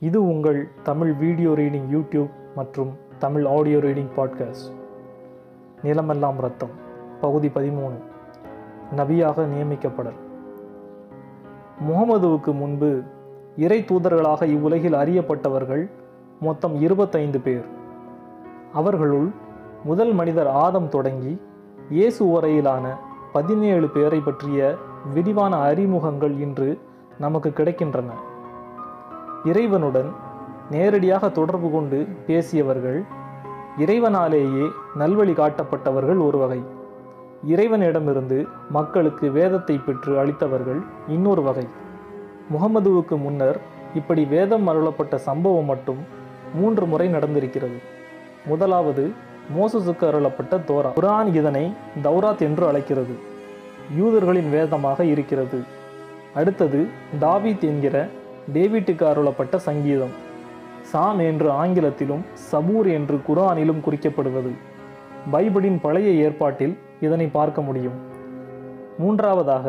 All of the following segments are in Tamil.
இது உங்கள் தமிழ் வீடியோ ரீடிங் யூடியூப் மற்றும் தமிழ் ஆடியோ ரீடிங் பாட்காஸ்ட். நிலமெல்லாம் ரத்தம் பகுதி பதிமூணு. நபியாக நியமிக்கப்படல். முகமதுவுக்கு முன்பு இறை தூதர்களாக இவ்வுலகில் அறியப்பட்டவர்கள் மொத்தம் இருபத்தைந்து பேர். அவர்களுள் முதல் மனிதர் ஆதம் தொடங்கி இயேசு வரையிலான பதினேழு பேரை பற்றிய விரிவான அறிமுகங்கள் இன்று நமக்கு கிடைக்கின்றன. இறைவனுடன் நேரடியாக தொடர்பு கொண்டு பேசியவர்கள் இறைவனாலேயே நல்வழி காட்டப்பட்டவர்கள் ஒரு வகை இறைவனிடமிருந்து மக்களுக்கு வேதத்தை பெற்று அளித்தவர்கள் இன்னொரு வகை. முகமதுவுக்கு முன்னர் இப்படி வேதம் அருளப்பட்ட சம்பவம் மட்டும் மூன்று முறை நடந்திருக்கிறது. முதலாவது மோசஸுக்கு அருளப்பட்ட தோரா. குரான் இதனை தௌராத் என்று அழைக்கிறது. யூதர்களின் வேதமாக இருக்கிறது. அடுத்தது தாவித் என்கிற டேவிட்டுக்கு அருளப்பட்ட சங்கீதம். சான் என்று ஆங்கிலத்திலும் சபூர் என்று குரானிலும் குறிக்கப்படுவது. பைபிளின் பழைய ஏற்பாட்டில் இதனை பார்க்க முடியும். மூன்றாவதாக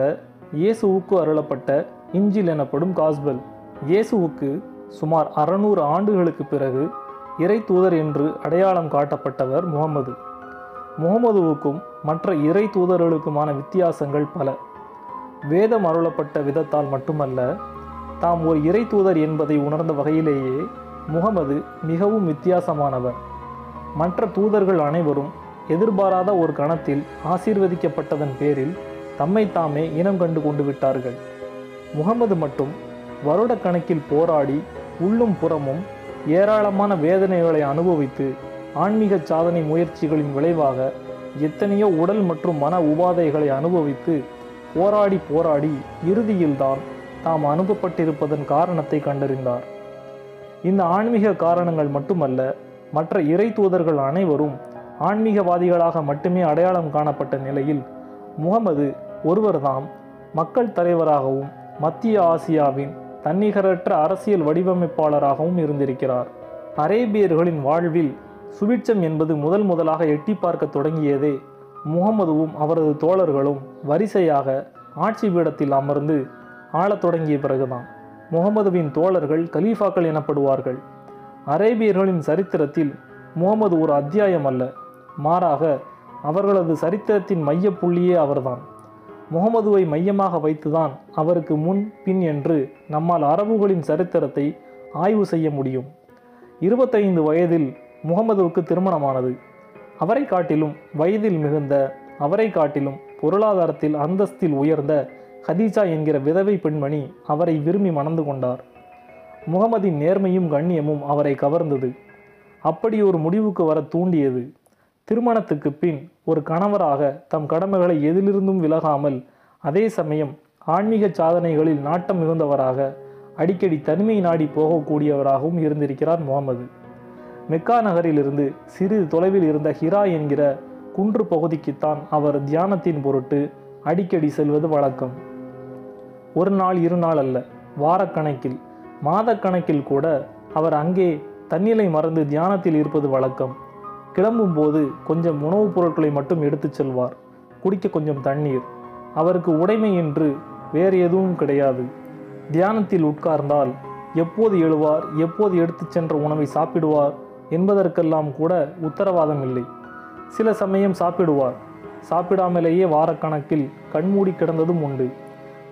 இயேசுவுக்கு அருளப்பட்ட இஞ்சில் எனப்படும் காஸ்பல். இயேசுவுக்கு சுமார் அறநூறு ஆண்டுகளுக்கு பிறகு இறை தூதர் என்று அடையாளம் காட்டப்பட்டவர் முகமது முகமதுவுக்கும் மற்ற இறை தூதர்களுக்குமான வித்தியாசங்கள் பல. வேதம் அருளப்பட்ட விதத்தால் மட்டுமல்ல தாம் ஒரு இறை தூதர் என்பதை உணர்ந்த வகையிலேயே முகமது மிகவும் வித்தியாசமானவர். மற்ற தூதர்கள் அனைவரும் எதிர்பாராத ஒரு கணத்தில் ஆசீர்வதிக்கப்பட்டதன் பேரில் தம்மை தாமே இனம் கண்டு கொண்டு விட்டார்கள். முகமது மட்டும் வருடக்கணக்கில் போராடி உள்ளும் புறமும் ஏராளமான வேதனைகளை அனுபவித்து ஆன்மீக சாதனை முயற்சிகளின் விளைவாக எத்தனையோ உடல் மற்றும் மன உபாதைகளை அனுபவித்து போராடி போராடி இறுதியில்தான் தாம் அனுப்பப்பட்டிருப்பதன் காரணத்தை கண்டறிந்தார். இந்த ஆன்மீக காரணங்கள் மட்டுமல்ல மற்ற இறை தூதர்கள் அனைவரும் ஆன்மீகவாதிகளாக மட்டுமே அடையாளம் காணப்பட்ட நிலையில் முகமது ஒருவர்தாம் மக்கள் தலைவராகவும் மத்திய ஆசியாவின் தன்னிகரற்ற அரசியல் வடிவமைப்பாளராகவும் இருந்திருக்கிறார். அரேபியர்களின் வாழ்வில் சுபிட்சம் என்பது முதல் முதலாக எட்டி பார்க்க தொடங்கியதே முகமதுவும் அவரது தோழர்களும் வரிசையாக ஆட்சி பீடத்தில் அமர்ந்து ஆளத் தொடங்கிய பிறகுதான் முகமதுவின் தோழர்கள் கலீஃபாக்கள் எனப்படுவார்கள். அரேபியர்களின் சரித்திரத்தில் முகமது ஒரு அத்தியாயம் அல்ல மாறாக அவர்களது சரித்திரத்தின் மையப்புள்ளியே அவர்தான். முகமதுவை மையமாக வைத்துதான் அவருக்கு முன் பின் என்று நம்மால் அரபுகளின் சரித்திரத்தை ஆய்வு செய்ய முடியும். இருபத்தைந்து வயதில் முகமதுவுக்கு திருமணமானது. அவரை காட்டிலும் வயதில் மிகுந்த அவரை காட்டிலும் பொருளாதாரத்தில் அந்தஸ்தில் உயர்ந்த ஹதீஜா என்கிற விதவை பெண்மணி அவரை விரும்பி மணந்து கொண்டார். முகமதின் நேர்மையும் கண்ணியமும் அவரை கவர்ந்தது. அப்படி ஒரு முடிவுக்கு வர தூண்டியது. திருமணத்துக்கு பின் ஒரு கணவராக தம் கடமைகளை எதிலிருந்தும் விலகாமல் அதே சமயம் ஆன்மீக சாதனைகளில் நாட்டம் மிகுந்தவராக அடிக்கடி தனிமை நாடி போகக்கூடியவராகவும் இருந்திருக்கிறார் முகமது. மெக்கா நகரிலிருந்து சிறிது தொலைவில் இருந்த ஹிரா என்கிற குன்று பகுதிக்குத்தான் அவர் தியானத்தின் பொருட்டு அடிக்கடி செல்வது வழக்கம். ஒரு நாள் இரு நாள் அல்ல வாரக்கணக்கில். மாதக்கணக்கில் கூட அவர் அங்கே தன்னிலை மறந்து தியானத்தில் இருப்பது வழக்கம். கிளம்பும்போது கொஞ்சம் உணவுப் பொருட்களை மட்டும் எடுத்துச் செல்வார். குடிக்க கொஞ்சம் தண்ணீர். அவருக்கு உடைமை என்று வேறு எதுவும் கிடையாது. தியானத்தில் உட்கார்ந்தால் எப்போது எழுவார் எப்போது எடுத்துச் சென்ற உணவை சாப்பிடுவார் என்பதற்கெல்லாம் கூட உத்தரவாதம் இல்லை. சில சமயம் சாப்பிடுவார். சாப்பிடாமலேயே வாரக்கணக்கில் கண்மூடி கிடந்ததும் உண்டு.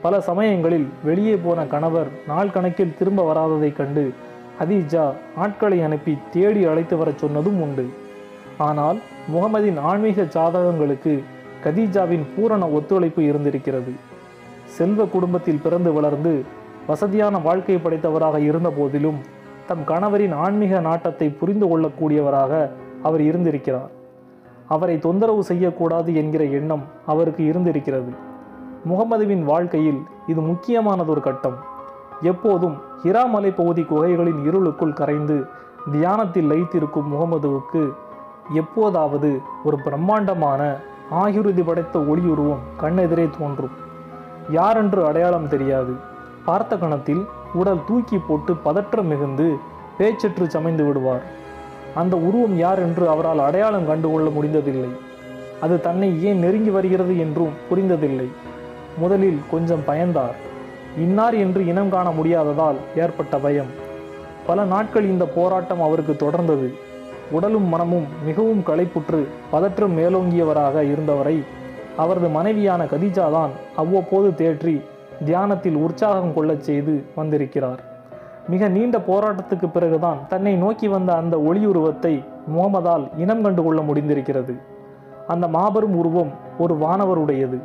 பல சமயங்களில் வெளியே போன கணவர் நாள் கணக்கில் திரும்ப வராததைக் கண்டு ஹதீஜா ஆட்களை அனுப்பி தேடி அழைத்து வரச் சொன்னதும் உண்டு. ஆனால் முகமதின் ஆன்மீக சாதகங்களுக்கு கதீஜாவின் பூரண ஒத்துழைப்பு இருந்திருக்கிறது. செல்வ குடும்பத்தில் பிறந்து வளர்ந்து வசதியான வாழ்க்கை படைத்தவராக இருந்த போதிலும் தம் கணவரின் ஆன்மீக நாட்டத்தை புரிந்து கொள்ளக்கூடியவராக அவர் இருந்திருக்கிறார். அவரை தொந்தரவு செய்யக்கூடாது என்கிற எண்ணம் அவருக்கு இருந்திருக்கிறது. முகமதுவின் வாழ்க்கையில் இது முக்கியமானதொரு கட்டம். எப்போதும் ஹிரா மலை பகுதி குகைகளின் இருளுக்குள் கரைந்து தியானத்தில் லைத்திருக்கும் முகமதுவுக்கு எப்போதாவது ஒரு பிரம்மாண்டமான ஆகிருதி படைத்த ஒளியுருவம் கண்ணெதிரே தோன்றும். யாரென்று அடையாளம் தெரியாது. பார்த்த கணத்தில் உடல் தூக்கி போட்டு பதற்றம் மிகுந்து பேச்சற்று சமைந்து விடுவார். அந்த உருவம் யார் என்று அவரால் அடையாளம் கண்டுகொள்ள முடிந்ததில்லை. அது தன்னை ஏன் நெருங்கி வருகிறது என்றும் புரிந்ததில்லை. முதலில் கொஞ்சம் பயந்தார். இன்னார் என்று இனம் காண முடியாததால் ஏற்பட்ட பயம். பல நாட்கள் இந்த போராட்டம் அவருக்கு தொடர்ந்தது. உடலும் மனமும் மிகவும் களைப்புற்று பதற்றம் மேலோங்கியவராக இருந்தவரை அவரது மனைவியான கதீஜா தான் அவ்வப்போது தேற்றி தியானத்தில் உற்சாகம் கொள்ளச் செய்து வந்திருக்கிறார். மிக நீண்ட போராட்டத்துக்கு பிறகுதான் தன்னை நோக்கி வந்த அந்த ஒளியுருவத்தை முகமதால் இனம் கண்டு கொள்ள முடிந்திருக்கிறது. அந்த மாபெரும் உருவம் ஒரு வானவருடையது.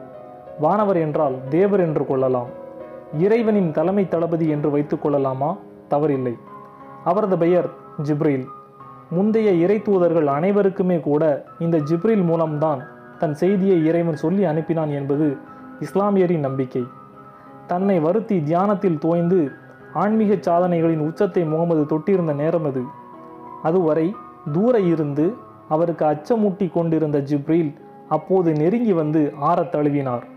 வானவர் என்றால் தேவர் என்று கொள்ளலாம். இறைவனின் தலைமை தளபதி என்று வைத்துக் கொள்ளலாமா? தவறில்லை. அவரது பெயர் ஜிப்ரீல். முந்தைய இறை தூதர்கள் அனைவருக்குமே கூட இந்த ஜிப்ரீல் மூலம்தான் தன் செய்தியை இறைவன் சொல்லி அனுப்பினான் என்பது இஸ்லாமியரின் நம்பிக்கை. தன்னை வருத்தி தியானத்தில் தோய்ந்து ஆன்மீக சாதனைகளின் உச்சத்தை முகமது தொட்டிருந்த நேரம் அது. அதுவரை தூர இருந்து அவருக்கு அச்சமூட்டி கொண்டிருந்த ஜிப்ரீல் அப்போது நெருங்கி வந்து ஆறத் தழுவினார்.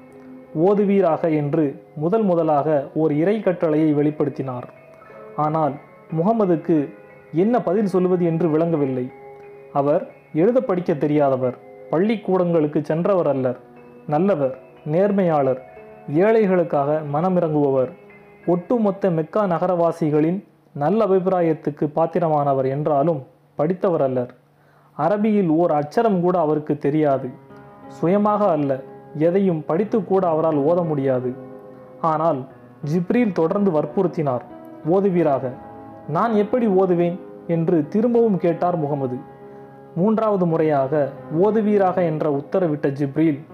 ஓதுவீராக என்று முதல் முதலாக ஓர் இறை கட்டளையை வெளிப்படுத்தினார். ஆனால் முகமதுக்கு என்ன பதில் சொல்வது என்று விளங்கவில்லை. அவர் எழுத படிக்க தெரியாதவர் பள்ளிக்கூடங்களுக்கு சென்றவர் அல்லர் நல்லவர் நேர்மையாளர் ஏழைகளுக்காக மனமிறங்குபவர் ஒட்டுமொத்த மெக்கா நகரவாசிகளின் நல்ல அபிப்பிராயத்துக்கு பாத்திரமானவர் என்றாலும் படித்தவர் அல்லர். அரபியில் ஓர் அச்சரம் கூட அவருக்கு தெரியாது. சுயமாக அல்ல எதையும் படித்து கூட அவரால் ஓத முடியாது. ஆனால் ஜிப்ரீல் தொடர்ந்து வற்புறுத்தினார். ஓதுவீராக. நான் எப்படி ஓதுவேன்? என்று திரும்பவும் கேட்டார் முகமது. மூன்றாவது முறையாக ஓதுவீராக என்ற உத்தரவிட்ட ஜிப்ரீல்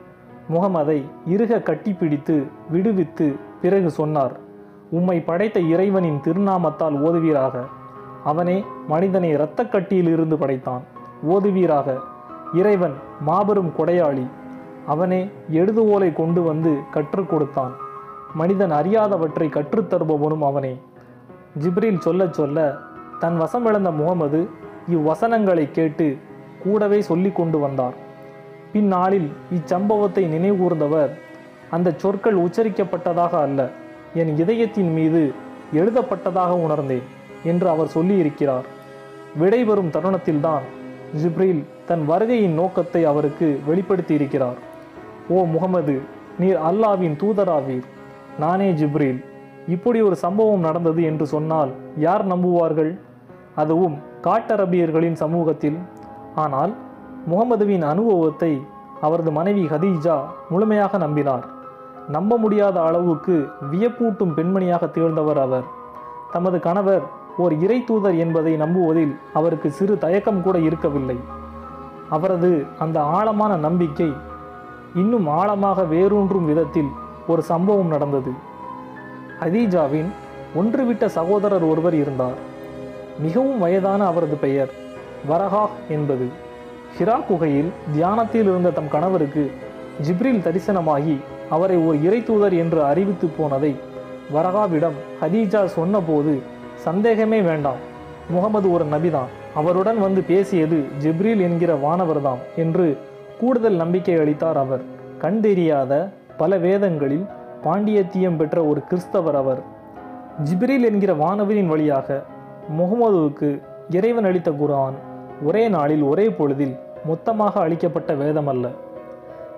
முகமதை இறுக கட்டிப்பிடித்து விடுவித்து பிறகு சொன்னார். உம்மை படைத்த இறைவனின் திருநாமத்தால் ஓதுவீராக. அவனே மனிதனை இரத்தக்கட்டியிலிருந்து படைத்தான். ஓதுவீராக. இறைவன் மாபெரும் கொடையாளி. அவனே எழுதுகோலை கொண்டு வந்து கற்றுக் கொடுத்தான். மனிதன் அறியாதவற்றை கற்றுத்தருபவனும் அவனே. ஜிப்ரீல் சொல்லச் சொல்ல தன் வசமிழந்த முகமது இவ்வசனங்களை கேட்டு கூடவே சொல்லி கொண்டு வந்தார். பின்னாளில் இச்சம்பவத்தை நினைவூர்ந்தவர் அந்த சொற்கள் உச்சரிக்கப்பட்டதாக அல்ல என் இதயத்தின் மீது எழுதப்பட்டதாக உணர்ந்தேன் என்று அவர் சொல்லியிருக்கிறார். விடைபெறும் தருணத்தில்தான் ஜிப்ரில் தன் வருகையின் நோக்கத்தை அவருக்கு வெளிப்படுத்தியிருக்கிறார். ஓ முகமது நீர் அல்லாவின் தூதராவீர் நானே ஜிப்ரீல். இப்படி ஒரு சம்பவம் நடந்தது என்று சொன்னால் யார் நம்புவார்கள்? அதுவும் காட்டரபியர்களின் சமூகத்தில். ஆனால் முகமதுவின் அனுபவத்தை அவரது மனைவி ஹதீஜா முழுமையாக நம்பினார். நம்ப முடியாத அளவுக்கு வியப்பூட்டும் பெண்மணியாக திகழ்ந்தவர் அவர். தமது கணவர் ஓர் இறை தூதர் என்பதை நம்புவதில் அவருக்கு சிறு தயக்கம் கூட இருக்கவில்லை. அவரது அந்த ஆழமான நம்பிக்கை இன்னும் ஆழமாக வேரூன்றும் விதத்தில் ஒரு சம்பவம் நடந்தது. ஹதீஜாவின் ஒன்றுவிட்ட சகோதரர் ஒருவர் இருந்தார். மிகவும் வயதான அவரது பெயர் வரஹா என்பது. ஹிரா குகையில் தியானத்தில் இருந்த தம் கணவருக்கு ஜிப்ரில் தரிசனமாகி அவரை ஒரு இறை தூதர் என்று அறிவித்து போனதை வரகாவிடம் ஹதீஜா சொன்னபோது சந்தேகமே வேண்டாம் முகமது ஒரு நபிதான். அவருடன் வந்து பேசியது ஜிப்ரில் என்கிற வானவர்தாம் என்று கூடுதல் நம்பிக்கை அளித்தார் அவர். கண் தெரியாத பல வேதங்களில் பாண்டியத்தியம் பெற்ற ஒரு கிறிஸ்தவர் அவர். ஜிப்ரில் என்கிற வானவரின் வழியாக முகமதுவுக்கு இறைவன் அளித்த குர்ஆன் ஒரே நாளில் ஒரே பொழுதில் மொத்தமாக அளிக்கப்பட்ட வேதமல்ல.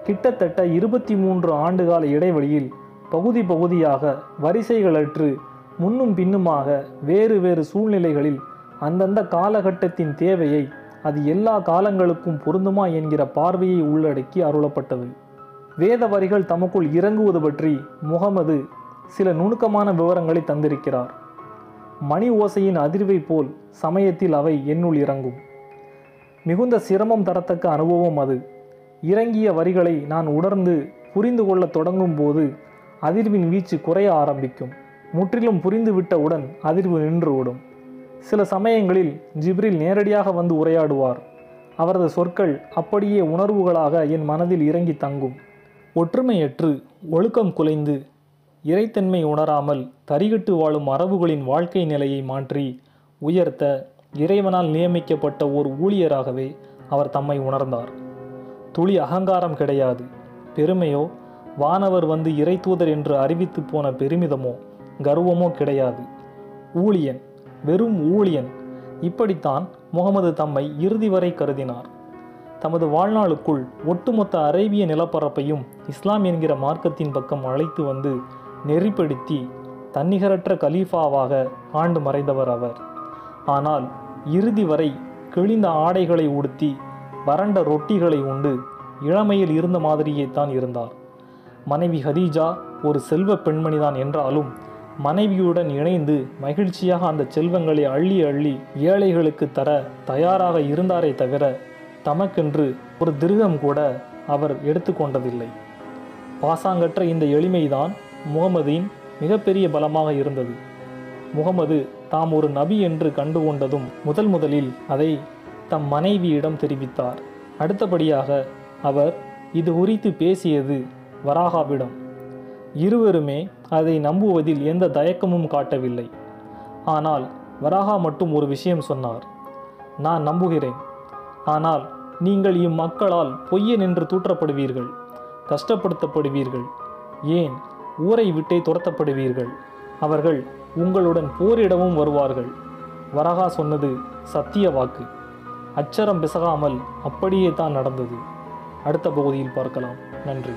கிட்டத்தட்ட இருபத்தி மூன்று ஆண்டுகால இடைவெளியில் பகுதி பகுதியாக வரிசைகளற்று முன்னும் பின்னுமாக வேறு வேறு சூழ்நிலைகளில் அந்தந்த காலகட்டத்தின் தேவையை அது எல்லா காலங்களுக்கும் பொருந்துமா என்கிற பார்வையை உள்ளடக்கி அருளப்பட்டது. வேத வரிகள் தமக்குள் இறங்குவது பற்றி முகமது சில நுணுக்கமான விவரங்களை தந்திருக்கிறார். மணி ஓசையின் அதிர்வை போல் சமயத்தில் அவை என்னுள் இறங்கும். மிகுந்த சிரமம் தரத்தக்க அனுபவம் அது. இறங்கிய வரிகளை நான் உணர்ந்து புரிந்து கொள்ளத் தொடங்கும் போது அதிர்வின் வீச்சு குறைய ஆரம்பிக்கும். முற்றிலும் புரிந்துவிட்டவுடன் அதிர்வு நின்றுவிடும் சில சமயங்களில் ஜிப்ரில் நேரடியாக வந்து உரையாடுவார். அவரது சொற்கள் அப்படியே உணர்வுகளாக என் மனதில் இறங்கி தங்கும். ஒற்றுமையற்று ஒழுக்கம் குலைந்து இறைத்தன்மை உணராமல் தரிகட்டு வாழும் அரபுகளின் வாழ்க்கை நிலையை மாற்றி உயர்த்த இறைவனால் நியமிக்கப்பட்ட ஓர் ஊழியராகவே அவர் தம்மை உணர்ந்தார். துளி அகங்காரம் கிடையாது. பெருமையோ வானவர் வந்து இறை தூதர் என்று அறிவித்து போன பெருமிதமோ கர்வமோ கிடையாது. ஊழியன் வெறும் ஊழியன். இப்படித்தான் முகமது தம்மை இறுதி வரை கருதினார். தமது வாழ்நாளுக்குள் ஒட்டுமொத்த அரேபிய நிலப்பரப்பையும் இஸ்லாம் என்கிற மார்க்கத்தின் பக்கம் அழைத்து வந்து நெறிப்படுத்தி தன்னிகரற்ற கலீஃபாவாக ஆண்டு மறைந்தவர் அவர். ஆனால் இறுதி வரை கிழிந்த ஆடைகளை உடுத்தி வறண்ட ரொட்டிகளை உண்டு இளமையில் இருந்த மாதிரியே தான் இருந்தார். மனைவி ஹதீஜா ஒரு செல்வ பெண்மணிதான் என்றாலும் மனைவியுடன் இணைந்து மகிழ்ச்சியாக அந்த செல்வங்களை அள்ளி அள்ளி ஏழைகளுக்கு தர தயாராக இருந்தாரே தவிர தமக்கென்று ஒரு திருகம் கூட அவர் எடுத்துக்கொண்டதில்லை பாசாங்கற்ற இந்த எளிமைதான் முகமதின் மிகப்பெரிய பலமாக இருந்தது. முகமது தாம் ஒரு நபி என்று கண்டுகொண்டதும் முதல் முதலில் அதை தம் மனைவியிடம் தெரிவித்தார். அடுத்தபடியாக அவர் இது குறித்து பேசியது வராகாவிடம். இருவருமே அதை நம்புவதில் எந்த தயக்கமும் காட்டவில்லை. ஆனால் வராகா மட்டும் ஒரு விஷயம் சொன்னார். நான் நம்புகிறேன். ஆனால் நீங்கள் இம்மக்களால் பொய்யன் என்று தூற்றப்படுவீர்கள் கஷ்டப்படுத்தப்படுவீர்கள் ஏன் ஊரை விட்டே துரத்தப்படுவீர்கள் அவர்கள் உங்களுடன் போரிடவும் வருவார்கள். வரகா சொன்னது சத்திய வாக்கு. அச்சரம் பிசகாமல் அப்படியே தான் நடந்தது. அடுத்த பகுதியில் பார்க்கலாம். நன்றி.